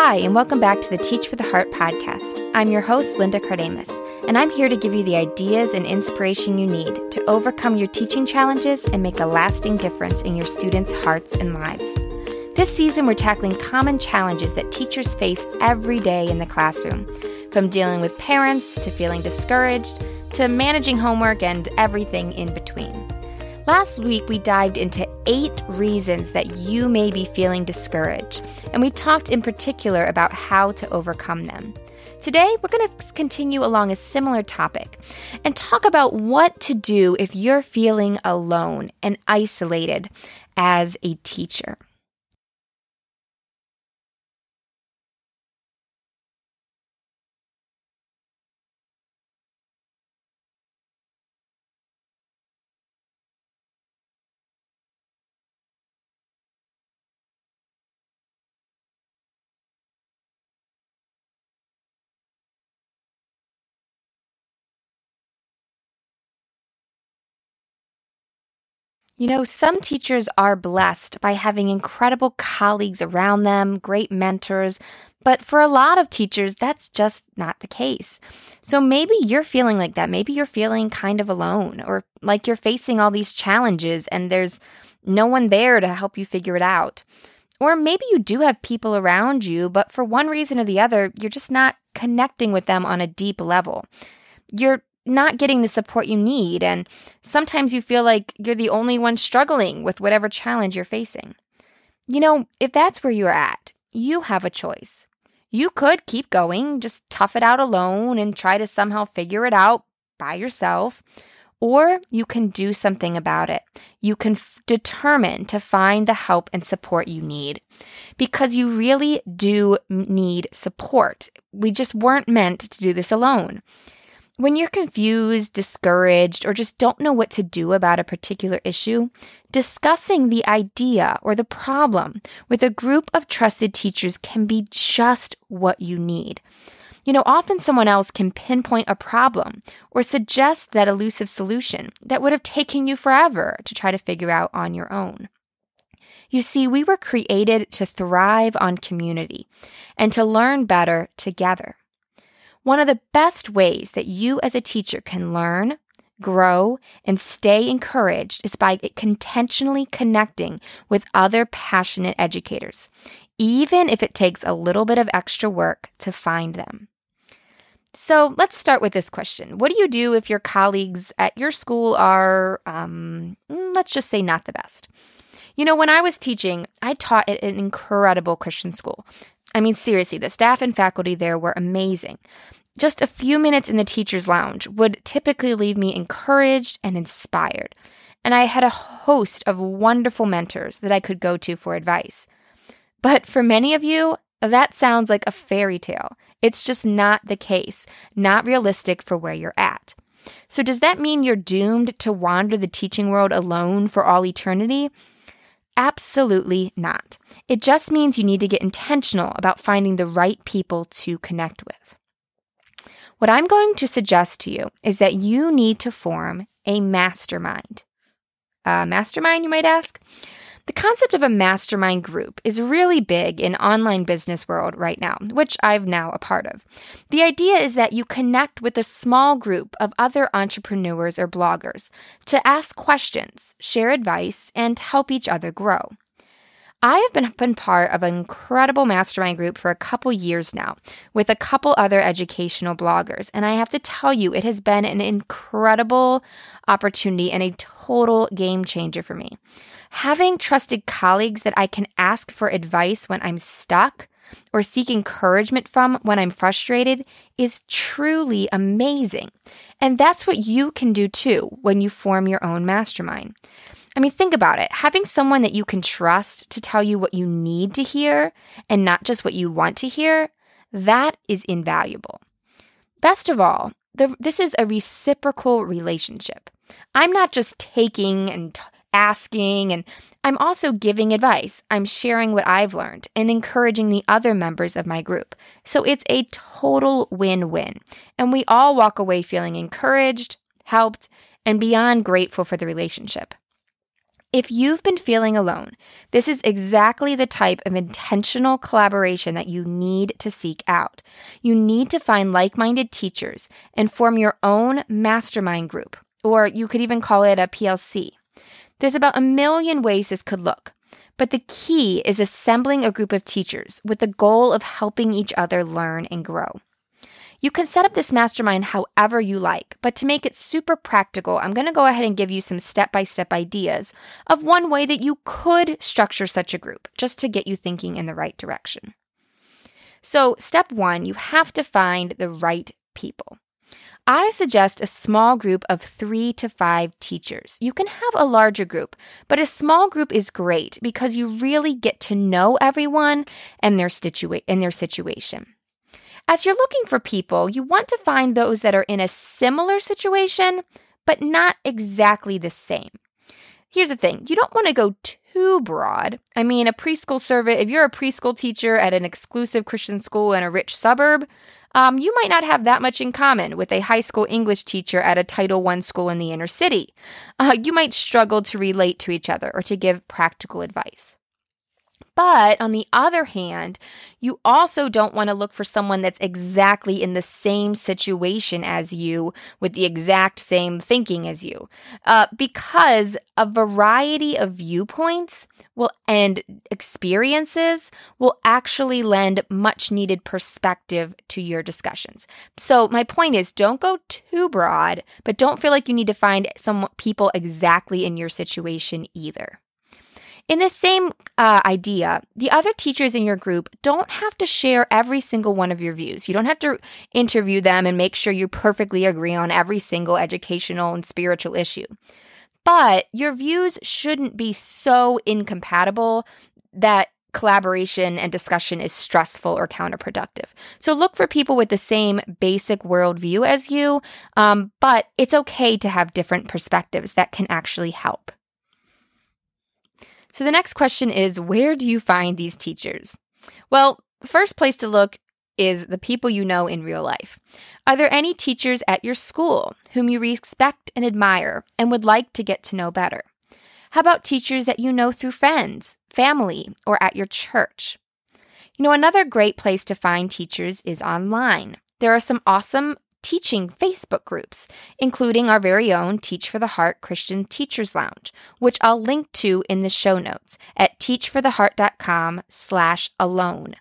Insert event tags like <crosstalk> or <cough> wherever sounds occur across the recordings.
Hi, and welcome back to the Teach for the Heart podcast. I'm your host, Linda Kardamis, and I'm here to give you the ideas and inspiration you need to overcome your teaching challenges and make a lasting difference in your students' hearts and lives. This season, we're tackling common challenges that teachers face every day in the classroom, from dealing with parents to feeling discouraged to managing homework and everything in between. Last week, we dived into eight reasons that you may be feeling discouraged, and we talked in particular about how to overcome them. Today, we're going to continue along a similar topic and talk about what to do if you're feeling alone and isolated as a teacher. You know, some teachers are blessed by having incredible colleagues around them, great mentors, but for a lot of teachers, that's just not the case. So maybe you're feeling like that. Maybe you're feeling kind of alone or like you're facing all these challenges and there's no one there to help you figure it out. Or maybe you do have people around you, but for one reason or the other, you're just not connecting with them on a deep level. You're not getting the support you need, and sometimes you feel like you're the only one struggling with whatever challenge you're facing. You know, if that's where you're at, you have a choice. You could keep going, just tough it out alone and try to somehow figure it out by yourself. Or you can do something about it. You can f- determine to find the help and support you need because you really do need support. We just weren't meant to do this alone. When you're confused, discouraged, or just don't know what to do about a particular issue, discussing the idea or the problem with a group of trusted teachers can be just what you need. You know, often someone else can pinpoint a problem or suggest that elusive solution that would have taken you forever to try to figure out on your own. You see, we were created to thrive on community and to learn better together. One of the best ways that you as a teacher can learn, grow, and stay encouraged is by intentionally connecting with other passionate educators, even if it takes a little bit of extra work to find them. So let's start with this question. What do you do if your colleagues at your school are, um, let's just say, not the best? You know, when I was teaching, I taught at an incredible Christian school. I mean, seriously, the staff and faculty there were amazing. Just a few minutes in the teacher's lounge would typically leave me encouraged and inspired. And I had a host of wonderful mentors that I could go to for advice. But for many of you, that sounds like a fairy tale. It's just not the case, not realistic for where you're at. So, does that mean you're doomed to wander the teaching world alone for all eternity? Absolutely not. It just means you need to get intentional about finding the right people to connect with. What I'm going to suggest to you is that you need to form a mastermind. A mastermind, you might ask? The concept of a mastermind group is really big in online business world right now, which I'm now a part of. The idea is that you connect with a small group of other entrepreneurs or bloggers to ask questions, share advice, and help each other grow. I have been, part of an incredible mastermind group for a couple years now with a couple other educational bloggers. And I have to tell you, it has been an incredible opportunity and a total game changer for me. Having trusted colleagues that I can ask for advice when I'm stuck or seek encouragement from when I'm frustrated is truly amazing. And that's what you can do too when you form your own mastermind. I mean, think about it. Having someone that you can trust to tell you what you need to hear and not just what you want to hear, that is invaluable. Best of all, the, this is a reciprocal relationship. I'm not just taking and t- asking, and I'm also giving advice. I'm sharing what I've learned and encouraging the other members of my group. So it's a total win win. And we all walk away feeling encouraged, helped, and beyond grateful for the relationship. If you've been feeling alone, this is exactly the type of intentional collaboration that you need to seek out. You need to find like minded teachers and form your own mastermind group, or you could even call it a PLC. There's about a million ways this could look, but the key is assembling a group of teachers with the goal of helping each other learn and grow. You can set up this mastermind however you like, but to make it super practical, I'm going to go ahead and give you some step by step ideas of one way that you could structure such a group just to get you thinking in the right direction. So, step one, you have to find the right people. I suggest a small group of three to five teachers. You can have a larger group, but a small group is great because you really get to know everyone and their, situa- and their situation. As you're looking for people, you want to find those that are in a similar situation, but not exactly the same. Here's the thing you don't want to go too broad. I mean, a preschool survey, if you're a preschool teacher at an exclusive Christian school in a rich suburb, um, you might not have that much in common with a high school English teacher at a Title I school in the inner city. Uh, you might struggle to relate to each other or to give practical advice. But on the other hand, you also don't want to look for someone that's exactly in the same situation as you with the exact same thinking as you. Uh, because a variety of viewpoints will and experiences will actually lend much needed perspective to your discussions. So my point is don't go too broad, but don't feel like you need to find some people exactly in your situation either. In the same uh, idea, the other teachers in your group don't have to share every single one of your views. You don't have to interview them and make sure you perfectly agree on every single educational and spiritual issue. But your views shouldn't be so incompatible that collaboration and discussion is stressful or counterproductive. So look for people with the same basic worldview as you, um, but it's okay to have different perspectives that can actually help. So the next question is where do you find these teachers? Well, the first place to look is the people you know in real life. Are there any teachers at your school whom you respect and admire and would like to get to know better? How about teachers that you know through friends, family, or at your church? You know, another great place to find teachers is online. There are some awesome teaching Facebook groups, including our very own Teach for the Heart Christian Teachers Lounge, which I'll link to in the show notes at teachfortheheart.com slash alone.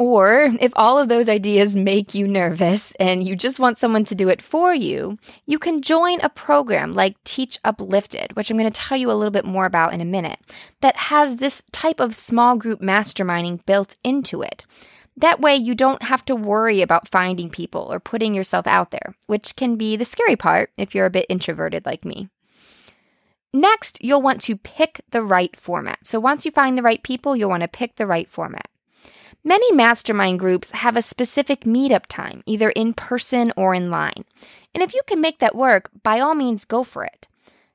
Or if all of those ideas make you nervous and you just want someone to do it for you, you can join a program like Teach Uplifted, which I'm going to tell you a little bit more about in a minute, that has this type of small group masterminding built into it. That way, you don't have to worry about finding people or putting yourself out there, which can be the scary part if you're a bit introverted like me. Next, you'll want to pick the right format. So once you find the right people, you'll want to pick the right format. Many mastermind groups have a specific meetup time, either in person or in line. And if you can make that work, by all means, go for it.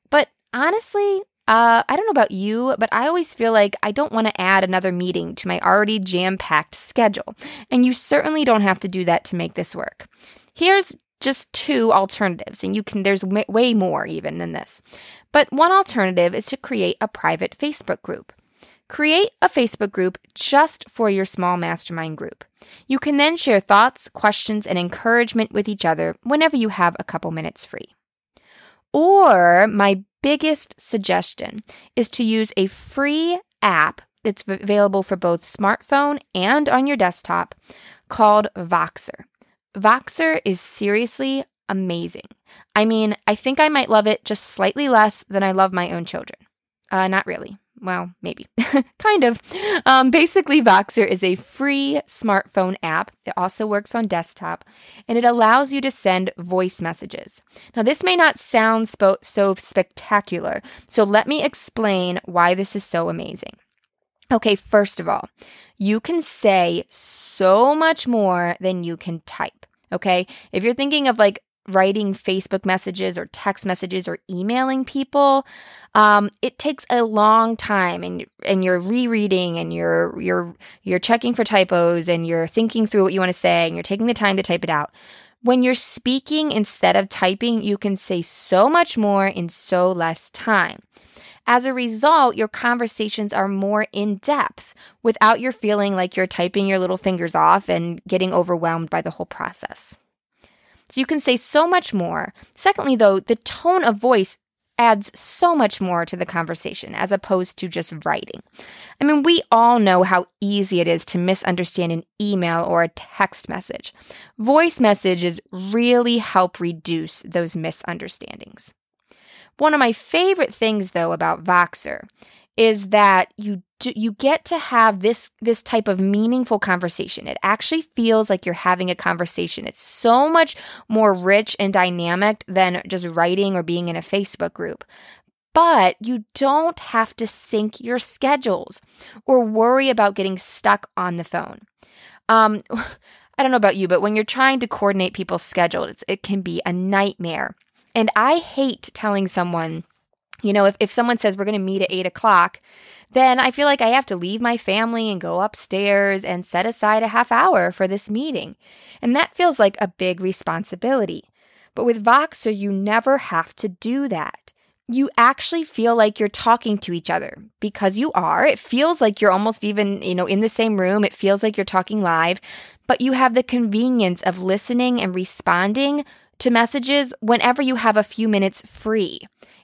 But honestly, uh, I don't know about you, but I always feel like I don't want to add another meeting to my already jam packed schedule. And you certainly don't have to do that to make this work. Here's just two alternatives, and you can, there's way more even than this. But one alternative is to create a private Facebook group. Create a Facebook group just for your small mastermind group. You can then share thoughts, questions, and encouragement with each other whenever you have a couple minutes free. Or my biggest suggestion is to use a free app that's available for both smartphone and on your desktop called Voxer. Voxer is seriously amazing. I mean, I think I might love it just slightly less than I love my own children. Uh, not really well, maybe, <laughs> kind of. Um, basically, Voxer is a free smartphone app. It also works on desktop, and it allows you to send voice messages. Now, this may not sound spo- so spectacular, so let me explain why this is so amazing. Okay, first of all, you can say so much more than you can type. Okay, if you're thinking of like writing Facebook messages or text messages or emailing people, um, it takes a long time, and and you're rereading and you're you're you're checking for typos and you're thinking through what you want to say and you're taking the time to type it out. When you're speaking instead of typing, you can say so much more in so less time. As a result, your conversations are more in depth without your feeling like you're typing your little fingers off and getting overwhelmed by the whole process. So you can say so much more. Secondly, though, the tone of voice adds so much more to the conversation as opposed to just writing. I mean, we all know how easy it is to misunderstand an email or a text message. Voice messages really help reduce those misunderstandings. One of my favorite things, though, about Voxer is that you do, you get to have this this type of meaningful conversation. It actually feels like you're having a conversation. It's so much more rich and dynamic than just writing or being in a Facebook group. But you don't have to sync your schedules or worry about getting stuck on the phone. Um, <laughs> I don't know about you, but when you're trying to coordinate people's schedules, it can be a nightmare. And I hate telling someone you know, if, if someone says we're going to meet at eight o'clock, then I feel like I have to leave my family and go upstairs and set aside a half hour for this meeting. And that feels like a big responsibility. But with Voxer, you never have to do that. You actually feel like you're talking to each other because you are. It feels like you're almost even, you know, in the same room. It feels like you're talking live, but you have the convenience of listening and responding to messages whenever you have a few minutes free.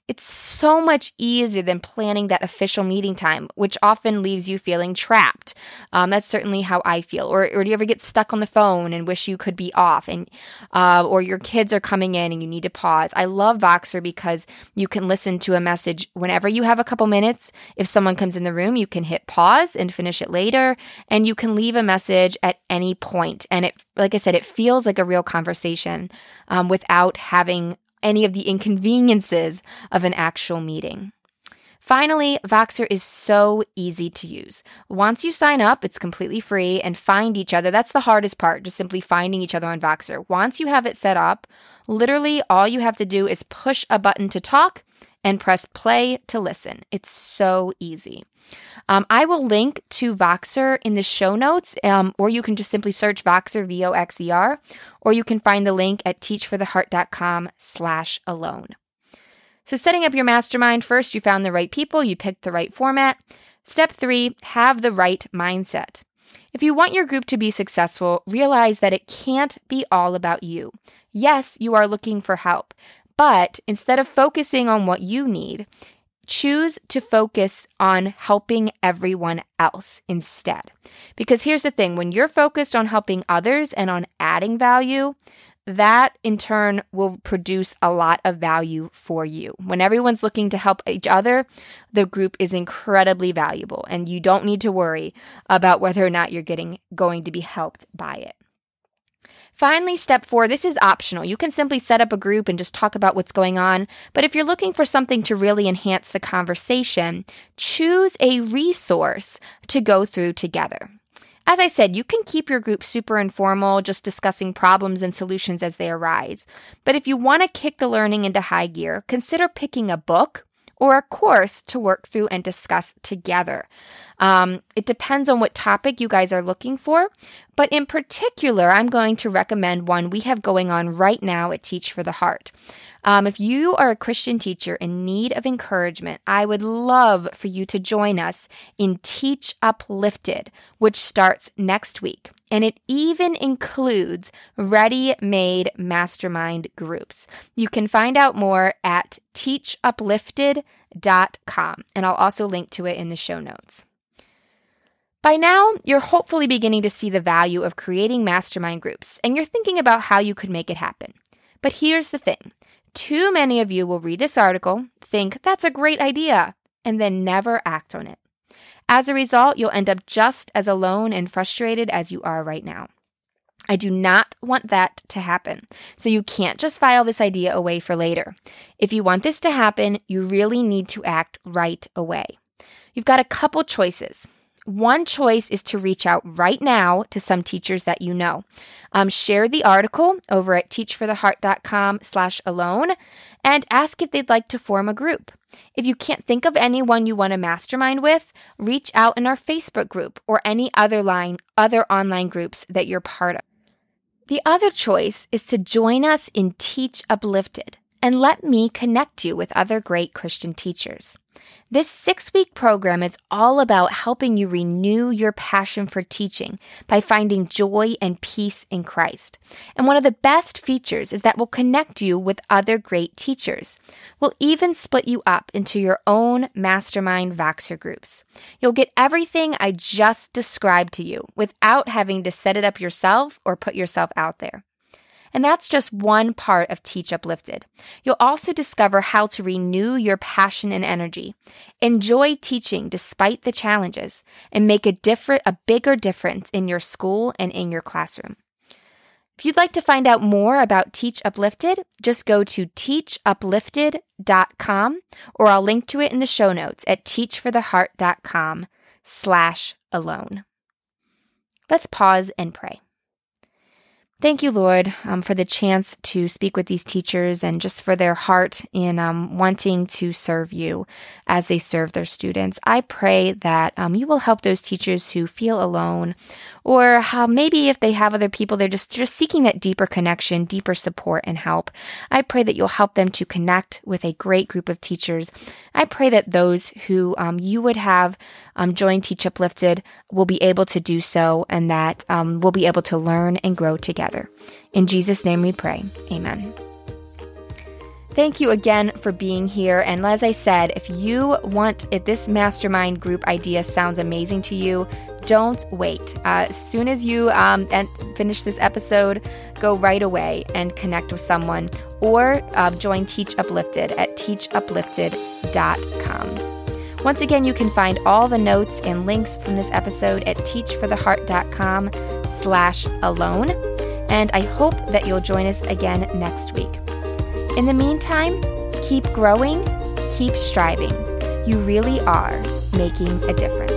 It's so much easier than planning that official meeting time, which often leaves you feeling trapped. Um, that's certainly how I feel. Or, or do you ever get stuck on the phone and wish you could be off, and uh, or your kids are coming in and you need to pause? I love Voxer because you can listen to a message whenever you have a couple minutes. If someone comes in the room, you can hit pause and finish it later, and you can leave a message at any point. And it, like I said, it feels like a real conversation um, without having any of the inconveniences of an actual meeting. Finally, Voxer is so easy to use. Once you sign up, it's completely free and find each other. That's the hardest part, just simply finding each other on Voxer. Once you have it set up, literally all you have to do is push a button to talk and press play to listen. It's so easy. Um, I will link to Voxer in the show notes, um, or you can just simply search Voxer, V-O-X-E-R, or you can find the link at teachfortheheart.com slash alone. So setting up your mastermind, first you found the right people, you picked the right format. Step three, have the right mindset. If you want your group to be successful, realize that it can't be all about you. Yes, you are looking for help, but instead of focusing on what you need, choose to focus on helping everyone else instead. Because here's the thing when you're focused on helping others and on adding value, that in turn will produce a lot of value for you. When everyone's looking to help each other, the group is incredibly valuable and you don't need to worry about whether or not you're getting going to be helped by it. Finally, step four this is optional. You can simply set up a group and just talk about what's going on. But if you're looking for something to really enhance the conversation, choose a resource to go through together. As I said, you can keep your group super informal, just discussing problems and solutions as they arise. But if you want to kick the learning into high gear, consider picking a book or a course to work through and discuss together. Um, it depends on what topic you guys are looking for, but in particular, I'm going to recommend one we have going on right now at Teach for the Heart. Um, if you are a Christian teacher in need of encouragement, I would love for you to join us in Teach Uplifted, which starts next week. And it even includes ready made mastermind groups. You can find out more at teachuplifted.com, and I'll also link to it in the show notes. By now, you're hopefully beginning to see the value of creating mastermind groups, and you're thinking about how you could make it happen. But here's the thing too many of you will read this article, think that's a great idea, and then never act on it. As a result, you'll end up just as alone and frustrated as you are right now. I do not want that to happen. So you can't just file this idea away for later. If you want this to happen, you really need to act right away. You've got a couple choices. One choice is to reach out right now to some teachers that you know. Um, share the article over at teachfortheheart.com slash alone and ask if they'd like to form a group. If you can't think of anyone you want to mastermind with, reach out in our Facebook group or any other line, other online groups that you're part of. The other choice is to join us in Teach Uplifted and let me connect you with other great Christian teachers. This six week program is all about helping you renew your passion for teaching by finding joy and peace in Christ. And one of the best features is that we'll connect you with other great teachers. We'll even split you up into your own mastermind Voxer groups. You'll get everything I just described to you without having to set it up yourself or put yourself out there. And that's just one part of Teach Uplifted. You'll also discover how to renew your passion and energy, enjoy teaching despite the challenges, and make a different, a bigger difference in your school and in your classroom. If you'd like to find out more about Teach Uplifted, just go to teachuplifted.com or I'll link to it in the show notes at teachfortheheart.com slash alone. Let's pause and pray. Thank you, Lord, um, for the chance to speak with these teachers and just for their heart in um, wanting to serve you as they serve their students. I pray that um, you will help those teachers who feel alone or how maybe if they have other people, they're just, just seeking that deeper connection, deeper support and help. I pray that you'll help them to connect with a great group of teachers. I pray that those who um, you would have um, join Teach Uplifted will be able to do so and that um, we'll be able to learn and grow together. In Jesus' name we pray. Amen. Thank you again for being here. And as I said, if you want, if this mastermind group idea sounds amazing to you, don't wait. Uh, as soon as you um, finish this episode, go right away and connect with someone or uh, join Teach Uplifted at teachuplifted.com. Once again, you can find all the notes and links from this episode at teachfortheheart.com slash alone. And I hope that you'll join us again next week. In the meantime, keep growing, keep striving. You really are making a difference.